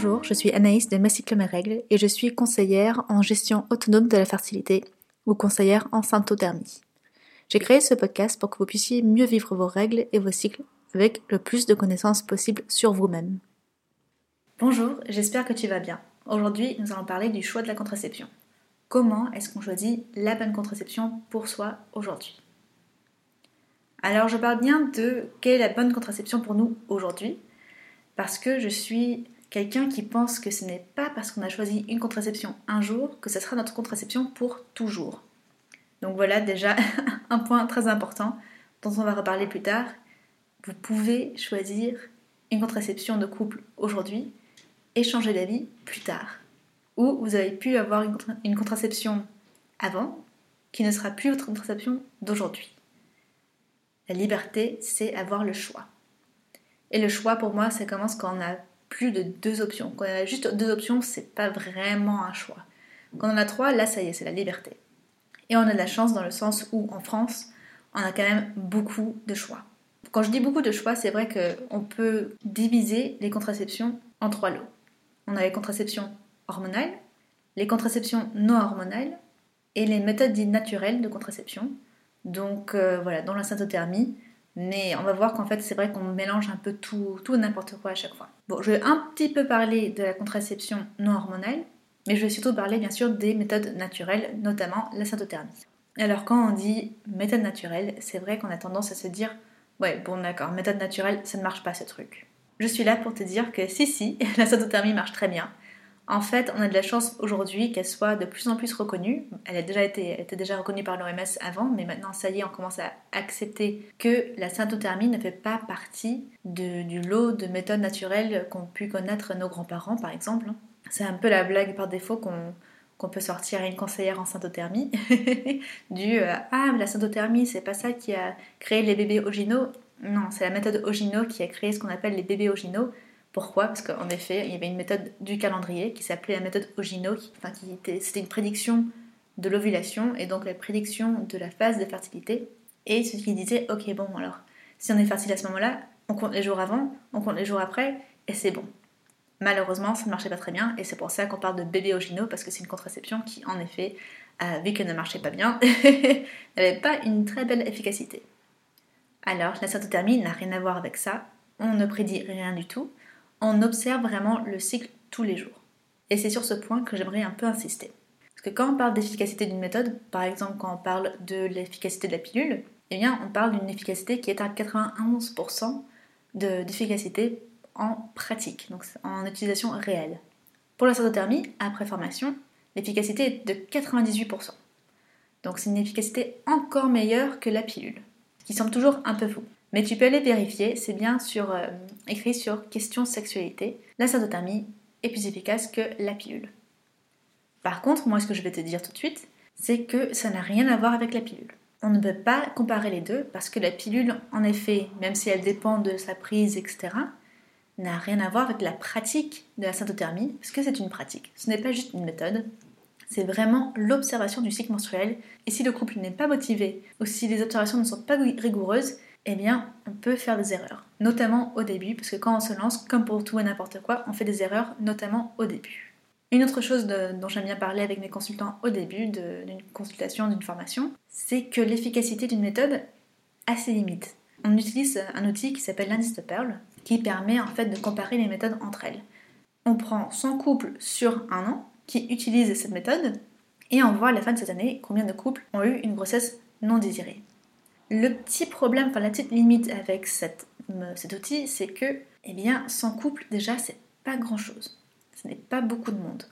Bonjour, je suis Anaïs de Mes cycles mes règles et je suis conseillère en gestion autonome de la fertilité ou conseillère en symptothermie. J'ai créé ce podcast pour que vous puissiez mieux vivre vos règles et vos cycles avec le plus de connaissances possible sur vous-même. Bonjour, j'espère que tu vas bien. Aujourd'hui, nous allons parler du choix de la contraception. Comment est-ce qu'on choisit la bonne contraception pour soi aujourd'hui? Alors, je parle bien de quelle est la bonne contraception pour nous aujourd'hui, parce que je suis quelqu'un qui pense que ce n'est pas parce qu'on a choisi une contraception un jour que ce sera notre contraception pour toujours. Donc voilà déjà un point très important dont on va reparler plus tard. Vous pouvez choisir une contraception de couple aujourd'hui et changer d'avis plus tard. Ou vous avez pu avoir une, contraception avant qui ne sera plus votre contraception d'aujourd'hui. La liberté, c'est avoir le choix. Et le choix, pour moi, ça commence quand on a plus de deux options. Quand on a juste deux options, c'est pas vraiment un choix. Quand on a trois, là, ça y est, c'est la liberté. Et on a de la chance dans le sens où, en France, on a quand même beaucoup de choix. Quand je dis beaucoup de choix, c'est vrai qu'on peut diviser les contraceptions en trois lots. On a les contraceptions hormonales, les contraceptions non hormonales et les méthodes dites naturelles de contraception. Donc euh, voilà, dans la. Mais on va voir qu'en fait, c'est vrai qu'on mélange un peu tout, tout n'importe quoi à chaque fois. Bon, je vais un petit peu parler de la contraception non hormonale, mais je vais surtout parler bien sûr des méthodes naturelles, notamment la syntothermie. Alors quand on dit méthode naturelle, c'est vrai qu'on a tendance à se dire ouais bon d'accord, méthode naturelle, ça ne marche pas ce truc. Je suis là pour te dire que si si, la syntothermie marche très bien. En fait, on a de la chance aujourd'hui qu'elle soit de plus en plus reconnue. Elle a déjà été, était déjà reconnue par l'OMS avant, mais maintenant, ça y est, on commence à accepter que la syntothermie ne fait pas partie du lot de méthodes naturelles qu'ont pu connaître nos grands-parents, par exemple. C'est un peu la blague par défaut qu'on peut sortir à une conseillère en syntothermie, du euh, Ah, la syntothermie, c'est pas ça qui a créé les bébés oginaux. Non, c'est la méthode Ogino qui a créé ce qu'on appelle les bébés Ogino. Pourquoi Parce qu'en effet, il y avait une méthode du calendrier qui s'appelait la méthode Ogino, qui, était, c'était une prédiction de l'ovulation et donc la prédiction de la phase de fertilité. Et ce qui disait, ok, bon, alors, si on est fertile à ce moment-là, on compte les jours avant, on compte les jours après, et c'est bon. Malheureusement, ça ne marchait pas très bien, et c'est pour ça qu'on parle de bébé Ogino, parce que c'est une contraception qui, en effet, vu qu'elle ne marchait pas bien, n'avait pas une très belle efficacité. Alors, la syntothermie n'a rien à voir avec ça, on ne prédit rien du tout, on observe vraiment le cycle tous les jours. Et c'est sur ce point que j'aimerais un peu insister. Parce que quand on parle d'efficacité d'une méthode, par exemple quand on parle de l'efficacité de la pilule, eh bien on parle d'une efficacité qui est à 91% d'efficacité en pratique, donc en utilisation réelle. Pour la syntothermie, après formation, l'efficacité est de 98%. Donc c'est une efficacité encore meilleure que la pilule, ce qui semble toujours un peu fou. Mais tu peux aller vérifier, c'est bien sur, euh, écrit sur question sexualité. La syntothermie est plus efficace que la pilule. Par contre, moi ce que je vais te dire tout de suite, c'est que ça n'a rien à voir avec la pilule. On ne peut pas comparer les deux parce que la pilule, en effet, même si elle dépend de sa prise, etc., n'a rien à voir avec la pratique de la syntothermie, parce que c'est une pratique. Ce n'est pas juste une méthode, c'est vraiment l'observation du cycle menstruel. Et si le couple n'est pas motivé, ou si les observations ne sont pas rigoureuses, eh bien, on peut faire des erreurs, notamment au début, parce que quand on se lance, comme pour tout et n'importe quoi, on fait des erreurs, notamment au début. Une autre chose dont j'aime bien parler avec mes consultants au début d'une consultation, d'une formation, c'est que l'efficacité d'une méthode a ses limites. On utilise un outil qui s'appelle l'indice de qui permet en fait de comparer les méthodes entre elles. On prend 100 couples sur un an qui utilisent cette méthode et on voit à la fin de cette année combien de couples ont eu une grossesse non désirée. Le petit problème, enfin la petite limite avec cet outil, c'est que, eh bien, sans couple, déjà, c'est pas grand chose. Ce n'est pas beaucoup de monde.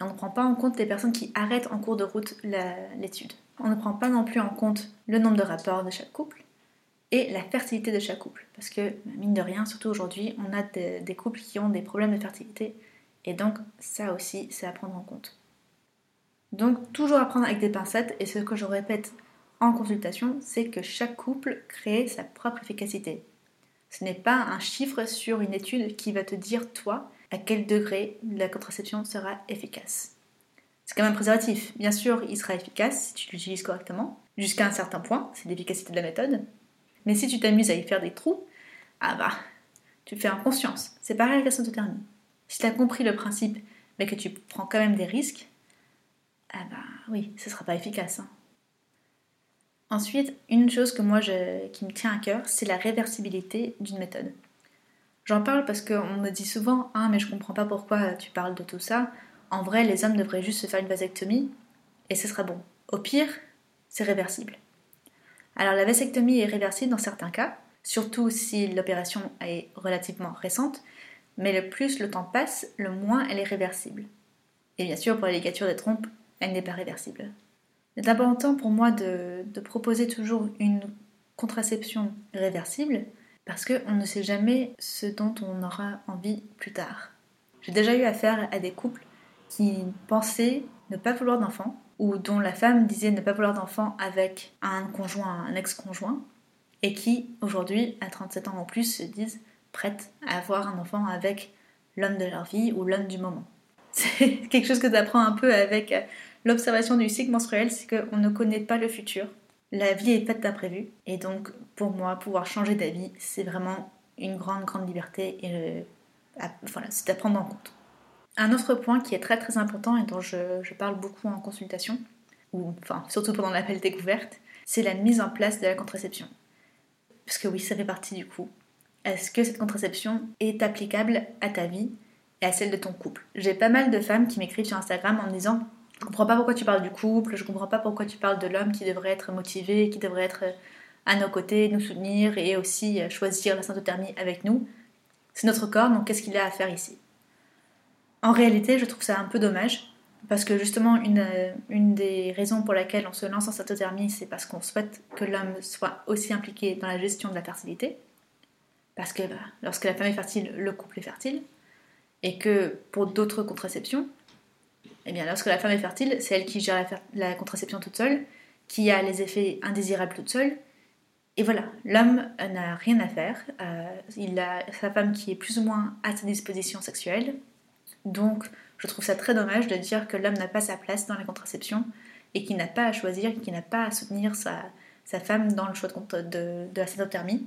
on ne prend pas en compte les personnes qui arrêtent en cours de route l'étude. On ne prend pas non plus en compte le nombre de rapports de chaque couple et la fertilité de chaque couple. Parce que, mine de rien, surtout aujourd'hui, on a des couples qui ont des problèmes de fertilité. Et donc, ça aussi, c'est à prendre en compte. Donc, toujours à prendre avec des pincettes, et ce que je répète en consultation, c'est que chaque couple crée sa propre efficacité. Ce n'est pas un chiffre sur une étude qui va te dire, toi, à quel degré la contraception sera efficace. C'est comme un préservatif. Bien sûr, il sera efficace si tu l'utilises correctement, jusqu'à un certain point, c'est l'efficacité de la méthode. Mais si tu t'amuses à y faire des trous, ah bah, tu fais en conscience. C'est pareil avec la syntothermie. Si tu as compris le principe, mais que tu prends quand même des risques, ah ben oui, ce ne sera pas efficace. Hein. Ensuite, une chose que moi qui me tient à cœur, c'est la réversibilité d'une méthode. J'en parle parce qu'on me dit souvent Ah, mais je comprends pas pourquoi tu parles de tout ça. En vrai, les hommes devraient juste se faire une vasectomie et ce sera bon. Au pire, c'est réversible. Alors, la vasectomie est réversible dans certains cas, surtout si l'opération est relativement récente, mais le plus le temps passe, le moins elle est réversible. Et bien sûr, pour la ligature des trompes, elle n'est pas réversible. C'est important pour moi de, proposer toujours une contraception réversible parce qu'on ne sait jamais ce dont on aura envie plus tard. J'ai déjà eu affaire à des couples qui pensaient ne pas vouloir d'enfants ou dont la femme disait ne pas vouloir d'enfants avec un conjoint, un ex-conjoint, et qui aujourd'hui, à 37 ans en plus, se disent prêtes à avoir un enfant avec l'homme de leur vie ou l'homme du moment. C'est quelque chose que tu apprends un peu avec l'observation du cycle menstruel, c'est qu'on ne connaît pas le futur. La vie est faite d'imprévus. Et donc, pour moi, pouvoir changer d'avis, c'est vraiment une grande, grande liberté. Et c'est à prendre en compte. Un autre point qui est très, très important et dont je, parle beaucoup en consultation, ou enfin, surtout pendant l'appel découverte, c'est la mise en place de la contraception. Parce que oui, ça fait partie du coup. Est-ce que cette contraception est applicable à ta vie et à celle de ton couple? J'ai pas mal de femmes qui m'écrivent sur Instagram en me disant je comprends pas pourquoi tu parles du couple, je comprends pas pourquoi tu parles de l'homme qui devrait être motivé, qui devrait être euh, à nos côtés, nous soutenir et aussi euh, choisir la syntothermie avec nous. C'est notre corps, donc qu'est-ce qu'il a à faire ici? En réalité, je trouve ça un peu dommage, parce que justement, une, euh, des raisons pour laquelle on se lance en syntothermie, c'est parce qu'on souhaite que l'homme soit aussi impliqué dans la gestion de la fertilité. Parce que bah, lorsque la femme est fertile, le couple est fertile. Et que pour d'autres contraceptions, eh bien, lorsque la femme est fertile, c'est elle qui gère la, contraception toute seule, qui a les effets indésirables toute seule. Et voilà, l'homme n'a rien à faire. Euh, il a sa femme qui est plus ou moins à sa disposition sexuelle. Donc, je trouve ça très dommage de dire que l'homme n'a pas sa place dans la contraception et qu'il n'a pas à choisir, qu'il n'a pas à soutenir sa, femme dans le choix de, la syntothermie.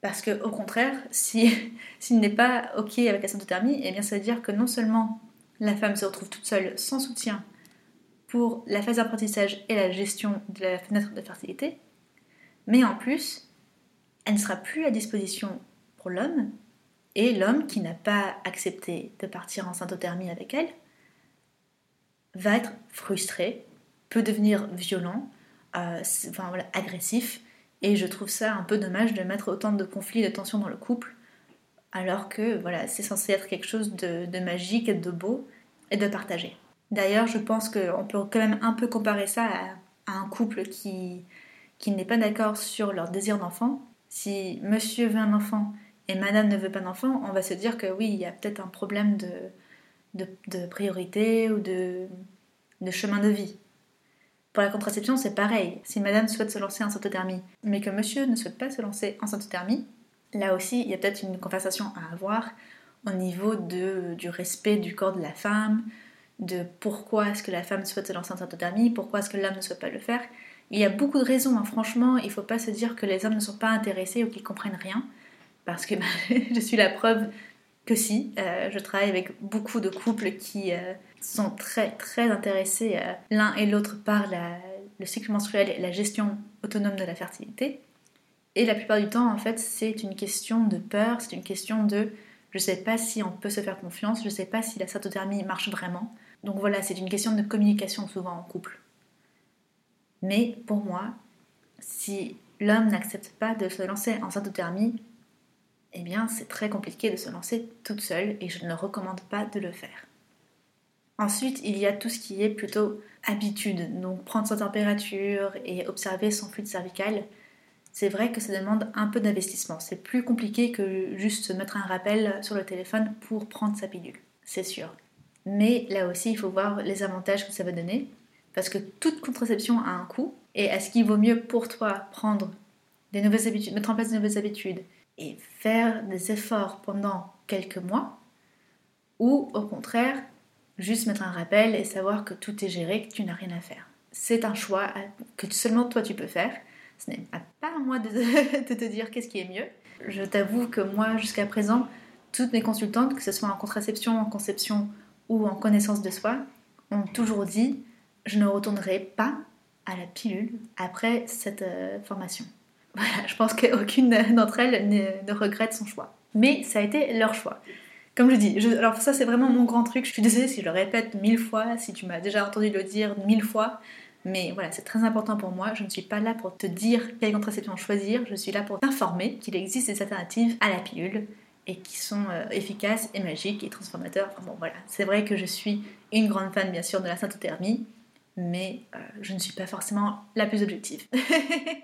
Parce que, au contraire, s'il n'est pas OK avec la syntothermie, eh bien, ça veut dire que non seulement la femme se retrouve toute seule sans soutien pour la phase d'apprentissage et la gestion de la fenêtre de fertilité, mais en plus, elle ne sera plus à disposition pour l'homme, et l'homme qui n'a pas accepté de partir en syntothermie avec elle va être frustré, peut devenir violent, euh, agressif, et je trouve ça un peu dommage de mettre autant de conflits et de tensions dans le couple alors que voilà, c'est censé être quelque chose de, magique et de beau et de partagé. D'ailleurs, je pense qu'on peut quand même un peu comparer ça à, un couple qui, qui n'est pas d'accord sur leur désir d'enfant. Si monsieur veut un enfant et madame ne veut pas d'enfant, on va se dire que oui, il y a peut-être un problème de, de, priorité ou de, de chemin de vie. Pour la contraception, c'est pareil. Si madame souhaite se lancer en syntothermie, mais que monsieur ne souhaite pas se lancer en syntothermie, Là aussi, il y a peut-être une conversation à avoir au niveau de, du respect du corps de la femme, de pourquoi est-ce que la femme souhaite se lancer en syntothermie, pourquoi est-ce que l'homme ne souhaite pas le faire. Il y a beaucoup de raisons, hein. franchement, il ne faut pas se dire que les hommes ne sont pas intéressés ou qu'ils comprennent rien, parce que bah, je suis la preuve que si, euh, je travaille avec beaucoup de couples qui euh, sont très très intéressés euh, l'un et l'autre par le cycle menstruel et la gestion autonome de la fertilité. Et la plupart du temps, en fait, c'est une question de peur, c'est une question de je sais pas si on peut se faire confiance, je sais pas si la syntothermie marche vraiment. Donc voilà, c'est une question de communication souvent en couple. Mais pour moi, si l'homme n'accepte pas de se lancer en syntothermie, eh bien c'est très compliqué de se lancer toute seule et je ne recommande pas de le faire. Ensuite, il y a tout ce qui est plutôt habitude, donc prendre sa température et observer son fluide cervical c'est vrai que ça demande un peu d'investissement. C'est plus compliqué que juste mettre un rappel sur le téléphone pour prendre sa pilule, c'est sûr. Mais là aussi, il faut voir les avantages que ça va donner, parce que toute contraception a un coût, et est-ce qu'il vaut mieux pour toi prendre des nouvelles habitudes, mettre en place de nouvelles habitudes et faire des efforts pendant quelques mois, ou au contraire, juste mettre un rappel et savoir que tout est géré, que tu n'as rien à faire. C'est un choix que seulement toi tu peux faire ce n'est pas à moi de, te dire qu'est-ce qui est mieux. Je t'avoue que moi, jusqu'à présent, toutes mes consultantes, que ce soit en contraception, en conception ou en connaissance de soi, ont toujours dit je ne retournerai pas à la pilule après cette euh, formation. Voilà, je pense qu'aucune d'entre elles ne, regrette son choix. Mais ça a été leur choix. Comme je dis, alors ça c'est vraiment mon grand truc, je suis désolée si je le répète mille fois, si tu m'as déjà entendu le dire mille fois, mais voilà, c'est très important pour moi. Je ne suis pas là pour te dire quelle contraception choisir, je suis là pour t'informer qu'il existe des alternatives à la pilule et qui sont euh, efficaces et magiques et transformateurs. Enfin bon, voilà, c'est vrai que je suis une grande fan bien sûr de la syntothermie, mais euh, je ne suis pas forcément la plus objective.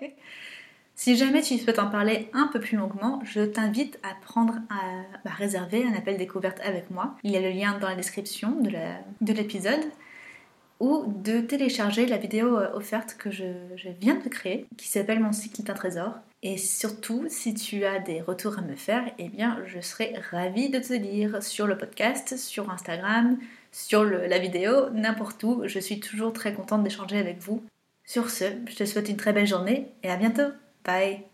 si jamais tu souhaites en parler un peu plus longuement, je t'invite à prendre à, réserver un appel découverte avec moi. Il y a le lien dans la description de l'épisode ou de télécharger la vidéo euh, offerte que je, viens de créer, qui s'appelle Mon cycle est un trésor. Et surtout, si tu as des retours à me faire, eh bien, je serai ravie de te lire sur le podcast, sur Instagram, sur la vidéo, n'importe où. Je suis toujours très contente d'échanger avec vous. Sur ce, je te souhaite une très belle journée et à bientôt. Bye